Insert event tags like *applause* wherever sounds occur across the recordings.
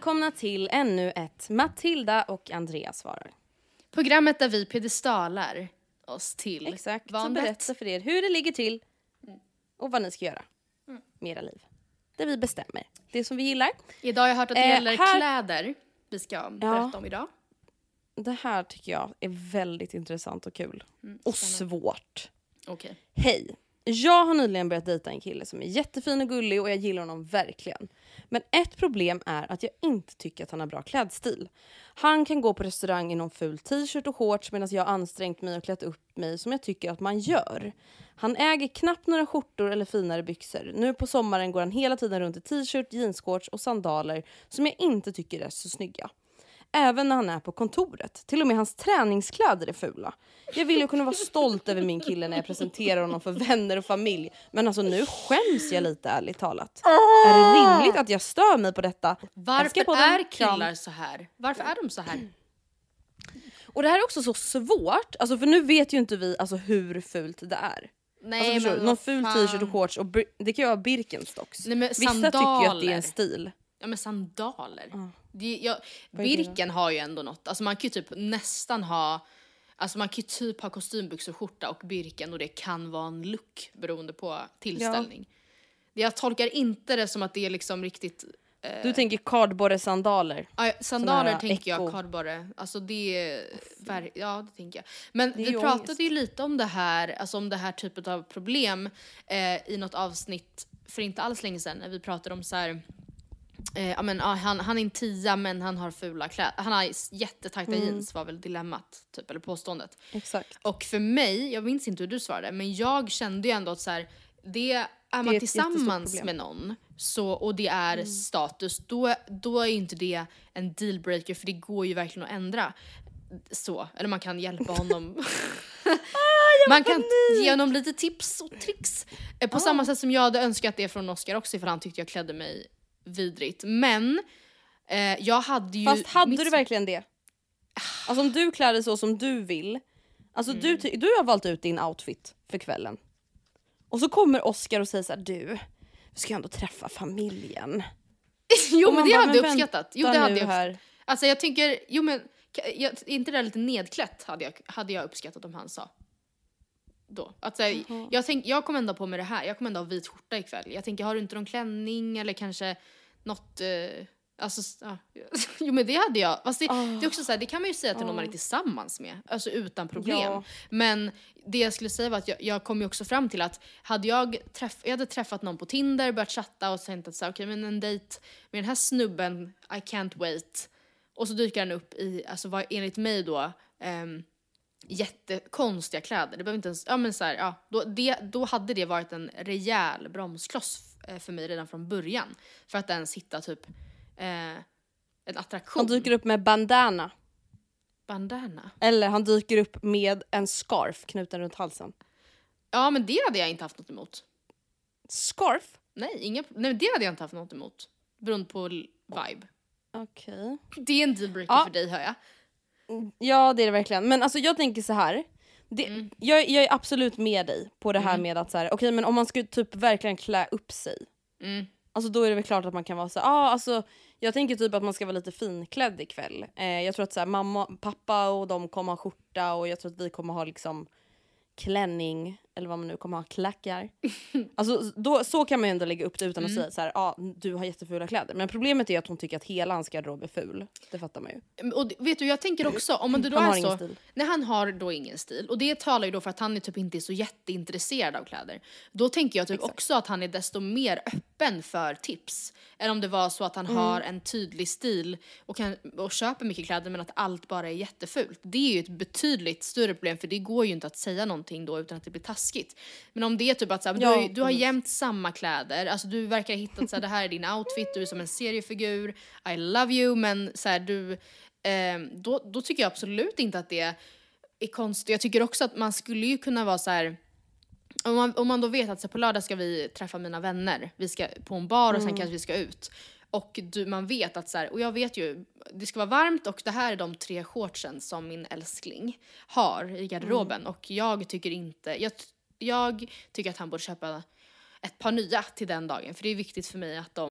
Välkomna till ännu ett Matilda och Andreas svarar. Programmet där vi piedestalar oss till Exakt, så vandet. berätta för er hur det ligger till och vad ni ska göra Mm. med era liv. Det vi bestämmer, det som vi gillar. Idag har jag hört att det Eh, gäller här- kläder vi ska berätta om idag. Det här tycker jag är väldigt intressant och kul. och svårt. Okej. Hej! Jag har nyligen börjat dejta en kille som är jättefin och gullig och jag gillar honom verkligen. Men ett problem är att jag inte tycker att han har bra klädstil. Han kan gå på restaurang i någon ful t-shirt och shorts medan jag har ansträngt mig och klätt upp mig som jag tycker att man gör. Han äger knappt några skjortor eller finare byxor. Nu på sommaren går han hela tiden runt i t-shirt, jeansshorts och sandaler som jag inte tycker är så snygga. Även när han är på kontoret. Till och med hans träningskläder är fula. Jag vill ju kunna vara stolt över min kille när jag presenterar honom för vänner och familj. Men alltså nu skäms jag lite ärligt talat. Är det rimligt att jag stör mig på detta? Varför podden. är killar så här? Varför är de så här? Och det här är också så svårt. Alltså för nu vet ju inte vi alltså, hur fult det är. Nej Alltså, men Någon ful t-shirt och shorts och det kan ju vara Birkenstocks. Nej, men Vissa tycker ju att det sandaler. är en stil. Ja men sandaler. Det, jag, är det då? Birken har ju ändå något, alltså man kan ju typ nästan ha Alltså man kan ju typ ha kostymbyxor, skjorta och Birken och det kan vara en look beroende på tillställning. Jag tolkar inte det som att det är liksom riktigt Du tänker kardborresandaler. Ja, sandaler tänker jag, kardborre. Alltså det är... Ja, det tänker jag. Men vi ju pratade ångest. ju lite om det här, alltså om det här typet av problem eh, i något avsnitt för inte alls länge sedan när vi pratade om så här. Eh, men, ja, han, han är en tia men han har fula kläder. Han har jättetajta Mm. jeans var väl dilemmat, typ, eller påståendet. Exakt. Och för mig, jag minns inte hur du svarade, men jag kände ju ändå att så här, det är man ett jättestort tillsammans med någon så, och det är status, då, då är ju inte det en dealbreaker för det går ju verkligen att ändra. Så, eller man kan hjälpa honom. *laughs* *laughs* man kan ge honom lite tips och tricks. Eh, På samma sätt som jag hade önskat det från Oscar också för han tyckte jag klädde mig vidrigt. Men eh, jag hade ju... Fast hade mitt- du verkligen det? Alltså om du klär dig så som du vill. Alltså du, ty- du har valt ut din outfit för kvällen. Och så kommer Oscar och säger så här: du, vi ska ju ändå träffa familjen. *laughs* Jo men det bara, hade jag uppskattat. Jo det hade jag här. Alltså jag tänker, jo men jag, inte det där lite nedklätt hade jag, hade jag uppskattat om han sa. Då. Att, så här, jag, tänk, jag kommer ändå på med det här, jag kommer ändå ha vit skjorta ikväll. Jag tänker, har du inte någon klänning eller kanske något, eh, Alltså, ja. *laughs* jo men det hade jag. Fast det, Ah. det är också så här, det kan man ju säga till någon man är tillsammans med. Alltså utan problem. Ja. Men det jag skulle säga var att jag, jag kom ju också fram till att hade jag, träff, jag hade träffat någon på Tinder, börjat chatta och tänkt att så här, okej men en dejt med den här snubben, I can't wait. Och så dyker han upp i, alltså vad enligt mig då, um, jättekonstiga kläder. Det behöver inte ens, ja men så här, ja, då, det, då hade det varit en rejäl bromskloss eh, för mig redan från början. För att ens hitta typ eh, en attraktion. Han dyker upp med bandana. Bandana. Eller han dyker upp med en scarf knuten runt halsen. Ja men det hade jag inte haft något emot. Scarf? Nej, inga, nej det hade jag inte haft något emot. Beroende på vibe. Okej. Det är en dealbreaker Ja. för dig hör jag. Ja det är det verkligen. Men alltså jag tänker så här. Det, Mm. jag, jag är absolut med dig på det här med att så här, okej men om man skulle typ verkligen klä upp sig. Mm. Alltså då är det väl klart att man kan vara så ja ah, alltså jag tänker typ att man ska vara lite finklädd ikväll. Eh, jag tror att så här, mamma, pappa och de kommer ha skjorta och jag tror att vi kommer ha liksom klänning eller vad man nu kommer ha, klackar. *laughs* Alltså då, så kan man ju ändå lägga upp det utan Mm. att säga så här, ja ah, du har jättefula kläder. Men problemet är att hon tycker att hela hans garderob är ful. Det fattar man ju. Och det- vet du, jag tänker också om det då *clears throat* Han har är ingen så. stil. Nej, han har då ingen stil. Och det talar ju då för att han är typ inte är så jätteintresserad av kläder. Då tänker jag typ också att han är desto mer öppen för tips. Än om det var så att han Mm. har en tydlig stil och, kan, och köper mycket kläder men att allt bara är jättefult. Det är ju ett betydligt större problem för det går ju inte att säga någonting då utan att det blir taskigt. Men om det är typ att så här, du, Ja, ju- du har jämt samma kläder, alltså du verkar ha hittat så här, det här är din outfit, du är som en seriefigur, I love you men så här, du Ehm, då, då tycker jag absolut inte att det är konstigt. Jag tycker också att man skulle ju kunna vara så här. Om man, om man då vet att så på lördag ska vi träffa mina vänner, vi ska på en bar och sen kanske vi ska ut. Och du, man vet att så här, och jag vet ju, det ska vara varmt och det här är de tre shortsen som min älskling har i garderoben. Och jag tycker inte, jag, jag tycker att han borde köpa ett par nya till den dagen. För det är viktigt för mig att de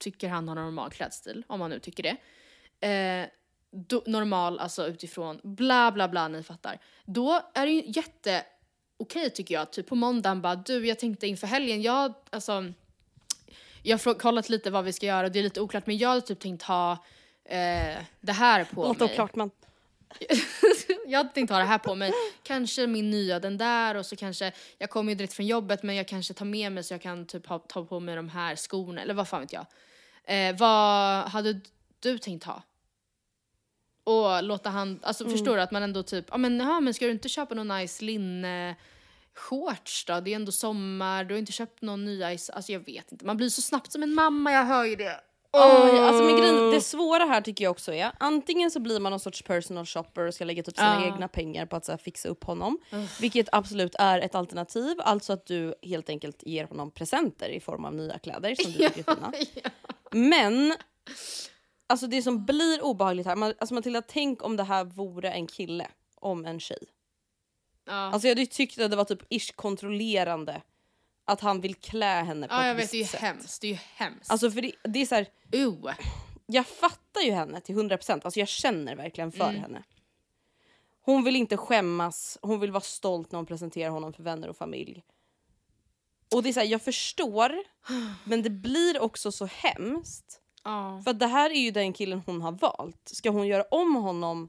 tycker han har normal klädstil, om man nu tycker det. Eh, då, normal, alltså utifrån bla bla bla, ni fattar. Då är det ju jätte okej tycker jag, typ på måndagen bara du jag tänkte inför helgen, jag alltså jag har kollat lite vad vi ska göra och det är lite oklart men jag hade typ tänkt ha eh, det här på Låter mig. oklart men. *laughs* jag hade tänkt ha det här på mig. Kanske min nya den där och så kanske, jag kommer ju direkt från jobbet men jag kanske tar med mig så jag kan typ ha, ta på mig de här skorna eller vad fan vet jag. Eh, vad hade du tänkt ha? Och låta han, alltså förstår du att man ändå typ, ja men, ja, men ska du inte köpa någon nice linne shorts då? Det är ändå sommar, du har inte köpt någon nya, is- alltså jag vet inte. Man blir så snabbt som en mamma, jag hör ju det. Oj, alltså men grejen, det svåra här tycker jag också är antingen så blir man någon sorts personal shopper och ska lägga typ sina Ja. egna pengar på att så här, fixa upp honom. Vilket absolut är ett alternativ, alltså att du helt enkelt ger honom presenter i form av nya kläder som du tycker är fina. Men alltså det som blir obehagligt här, man, alltså Matilda tänk om det här vore en kille om en tjej. Ja. Alltså jag hade tyckt att det var typ ish kontrollerande att han vill klä henne på Ja ett jag vet, visst det är ju sätt. hemskt. Det är ju hemskt. Alltså för det, det är så här, uh. jag fattar ju henne till 100%. Alltså jag känner verkligen för Mm. henne. Hon vill inte skämmas, hon vill vara stolt när hon presenterar honom för vänner och familj. Och det är så här, jag förstår, men det blir också så hemskt. Ja. För det här är ju den killen hon har valt. Ska hon göra om honom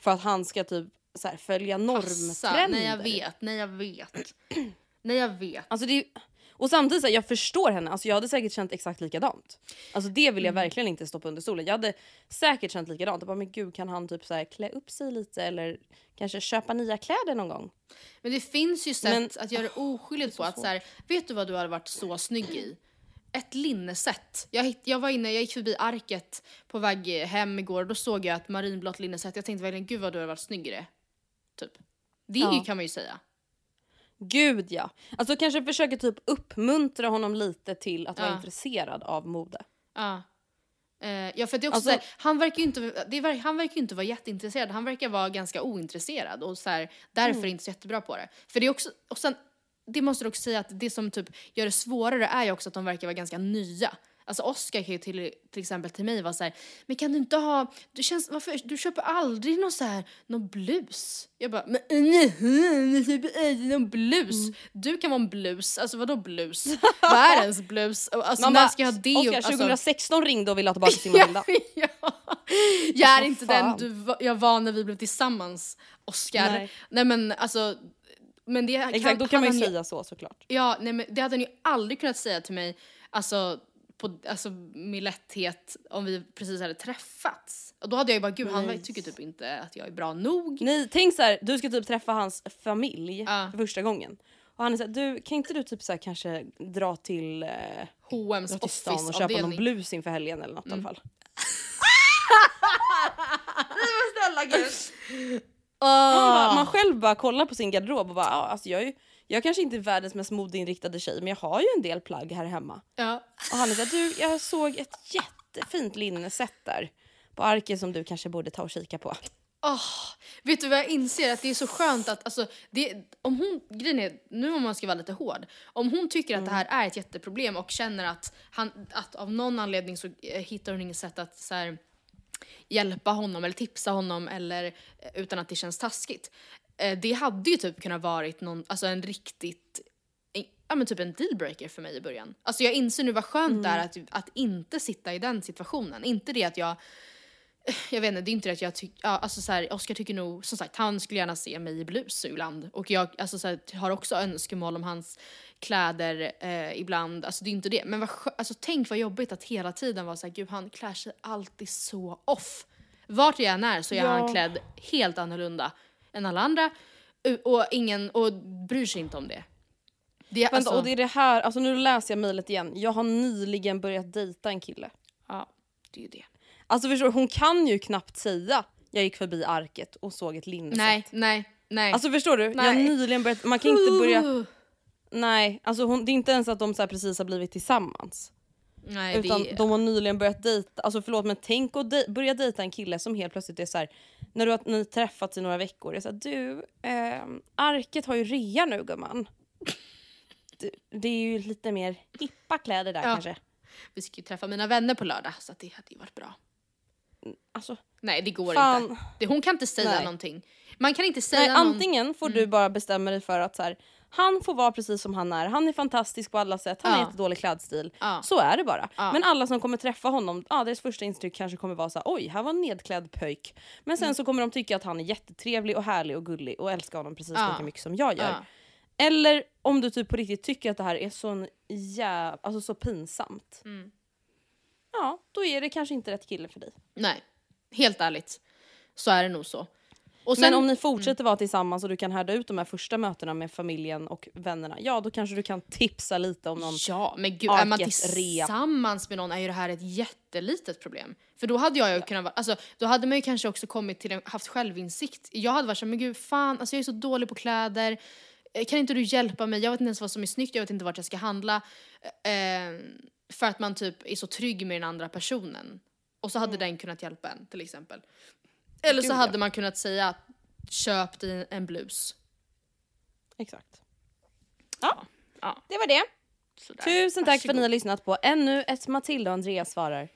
för att han ska typ så här, följa Passa. normtrender? Nej jag vet, nej jag vet. nej jag vet. Alltså det är, och samtidigt, så här, jag förstår henne. Alltså jag hade säkert känt exakt likadant. Alltså det vill jag Mm. verkligen inte stoppa under stolen. Jag hade säkert känt likadant. Jag bara, men gud kan han typ så här, klä upp sig lite eller kanske köpa nya kläder någon gång? Men det finns ju sätt Men- att göra det oskyldigt på. Att så här, vet du vad du hade varit så snygg i? Ett linneset. Jag, hitt, jag var inne, jag gick förbi arket på väg hem igår och då såg jag ett marinblått linneset. Jag tänkte verkligen gud vad du hade varit snygg i det. Typ. Det Ja. kan man ju säga. Gud ja. Alltså kanske försöka typ uppmuntra honom lite till att vara Ja. intresserad av mode. Ja. Eh, ja för det är också Alltså- så här, han verkar ju inte, det är, han verkar inte vara jätteintresserad, han verkar vara ganska ointresserad och så här, därför Mm. inte så jättebra på det. För det är också, och sen, det måste du också säga att det som typ gör det svårare är ju också att de verkar vara ganska nya. Alltså Oscar kan ju till, till exempel till mig vara så här, men kan du inte ha, du känns, varför, du köper aldrig någon så här, någon blus? Jag bara, men nej, jag köper aldrig någon blus. Mm. Du kan vara en blus, alltså vadå blus? *laughs* Vad är ens blus? Alltså Man när bara, ska jag ha det? Oscar, alltså, 2016 ringde och ville ha tillbaka sin *laughs* Matilda. ja, *laughs* ja. Jag är Vad inte fan. den du jag var när vi blev tillsammans, Oscar. Nej. Nej. men alltså, men det Exakt, då kan man ju säga så såklart. Ja, nej men det hade han ju aldrig kunnat säga till mig, alltså, på, alltså med lätthet om vi precis hade träffats. Och då hade jag ju bara, gud han Nej. tycker typ inte att jag är bra nog. Nej, tänk så här, du ska typ träffa hans familj Ja. för första gången. Och han är såhär, du kan inte du typ så här, kanske dra till, eh, H&M's dra till stan och köpa någon office-avdelning. blus inför helgen eller något i alla fall. *laughs* Man, bara, man själv bara kollar på sin garderob och bara, ja, alltså jag, är ju, jag kanske inte är världens mest modeinriktade tjej men jag har ju en del plagg här hemma. Ja. Och han såhär, du jag såg ett jättefint linneset där på arken som du kanske borde ta och kika på. Åh, vet du vad jag inser? Att det är så skönt att, alltså, det, om hon, grejen är, nu om man ska vara lite hård, om hon tycker att det här är ett jätteproblem och känner att, han, att av någon anledning så eh, hittar hon inget sätt att så här, hjälpa honom eller tipsa honom eller eh, utan att det känns taskigt. Eh, det hade ju typ kunnat varit någon, alltså en riktigt en, ja men typ en dealbreaker för mig i början. Alltså jag inser nu vad skönt det är att, att inte sitta i den situationen. Inte det att jag jag vet inte, det är inte det att jag tycker, ja, alltså så här, Oscar tycker nog, som sagt, han skulle gärna se mig i blus ibland. Och jag alltså så här, har också önskemål om hans kläder eh, ibland, alltså det är inte det. Men vad, alltså, tänk vad jobbigt att hela tiden vara såhär, gud han klär sig alltid så off. Vart jag än är så är Ja. han klädd helt annorlunda än alla andra. Och ingen, och bryr sig inte om det. det Vänta, alltså, och det är det här, alltså nu läser jag mejlet igen. Jag har nyligen börjat dejta en kille. ja, det är ju det. Alltså förstår hon kan ju knappt säga jag gick förbi arket och såg ett linneset. Nej, nej, nej. Alltså förstår du? Jag har Nej. nyligen börjat, man kan inte börja, Uh, nej alltså hon, det är inte ens att de så här precis har blivit tillsammans. Nej, utan det, de har nyligen börjat dejta, alltså förlåt men tänk att dej, börja dejta en kille som helt plötsligt är så här, när du har ni träffats i några veckor, är så här, du, ehm, arket har ju rea nu gumman. Du, det är ju lite mer hippa kläder där Ja. kanske. Vi ska ju träffa mina vänner på lördag så att det hade ju varit bra. Alltså, Nej det går Fan. inte. Det, hon kan inte säga Nej. någonting. Man kan inte säga nej, någon... Mm. antingen får du bara bestämma dig för att så här, han får vara precis som han är, han är fantastisk på alla sätt, han har Ja. jättedålig klädstil. Ja. Så är det bara. Ja. Men alla som kommer träffa honom, ja, deras första intryck kanske kommer vara så här, oj, här var en nedklädd pöjk. Men Mm. sen så kommer de tycka att han är jättetrevlig och härlig och gullig och älskar honom precis lika mycket som jag gör. Eller om du typ på riktigt tycker att det här är sån jä... alltså så pinsamt. Mm. Ja, då är det kanske inte rätt kille för dig. Nej, helt ärligt. Så är det nog så. Och sen, Men om ni fortsätter vara tillsammans och du kan härda ut de här första mötena med familjen och vännerna, ja då kanske du kan tipsa lite om någon Ja, men gud, är man tillsammans med någon är ju det här ett jättelitet problem. För då hade jag ju kunnat vara, alltså då hade man ju kanske också kommit till haft självinsikt. Jag hade varit så här, men gud fan, alltså jag är så dålig på kläder. Eh, Kan inte du hjälpa mig? Jag vet inte ens vad som är snyggt, jag vet inte vart jag ska handla. Eh, för att man typ är så trygg med den andra personen. Och så hade den kunnat hjälpa en till exempel. Eller så Gud, ja. hade man kunnat säga köp dig en blus. Exakt. Ja. Det var det. Sådär. Tusen tack för att Varsågod. ni har lyssnat på ännu ett Matilda och Andreas svarar.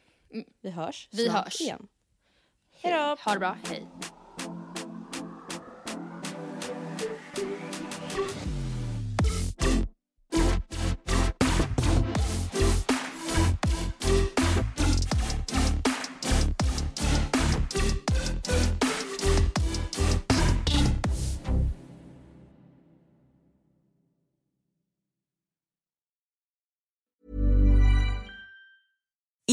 Vi hörs Vi hörs. igen. Hej. Ha det bra, hej.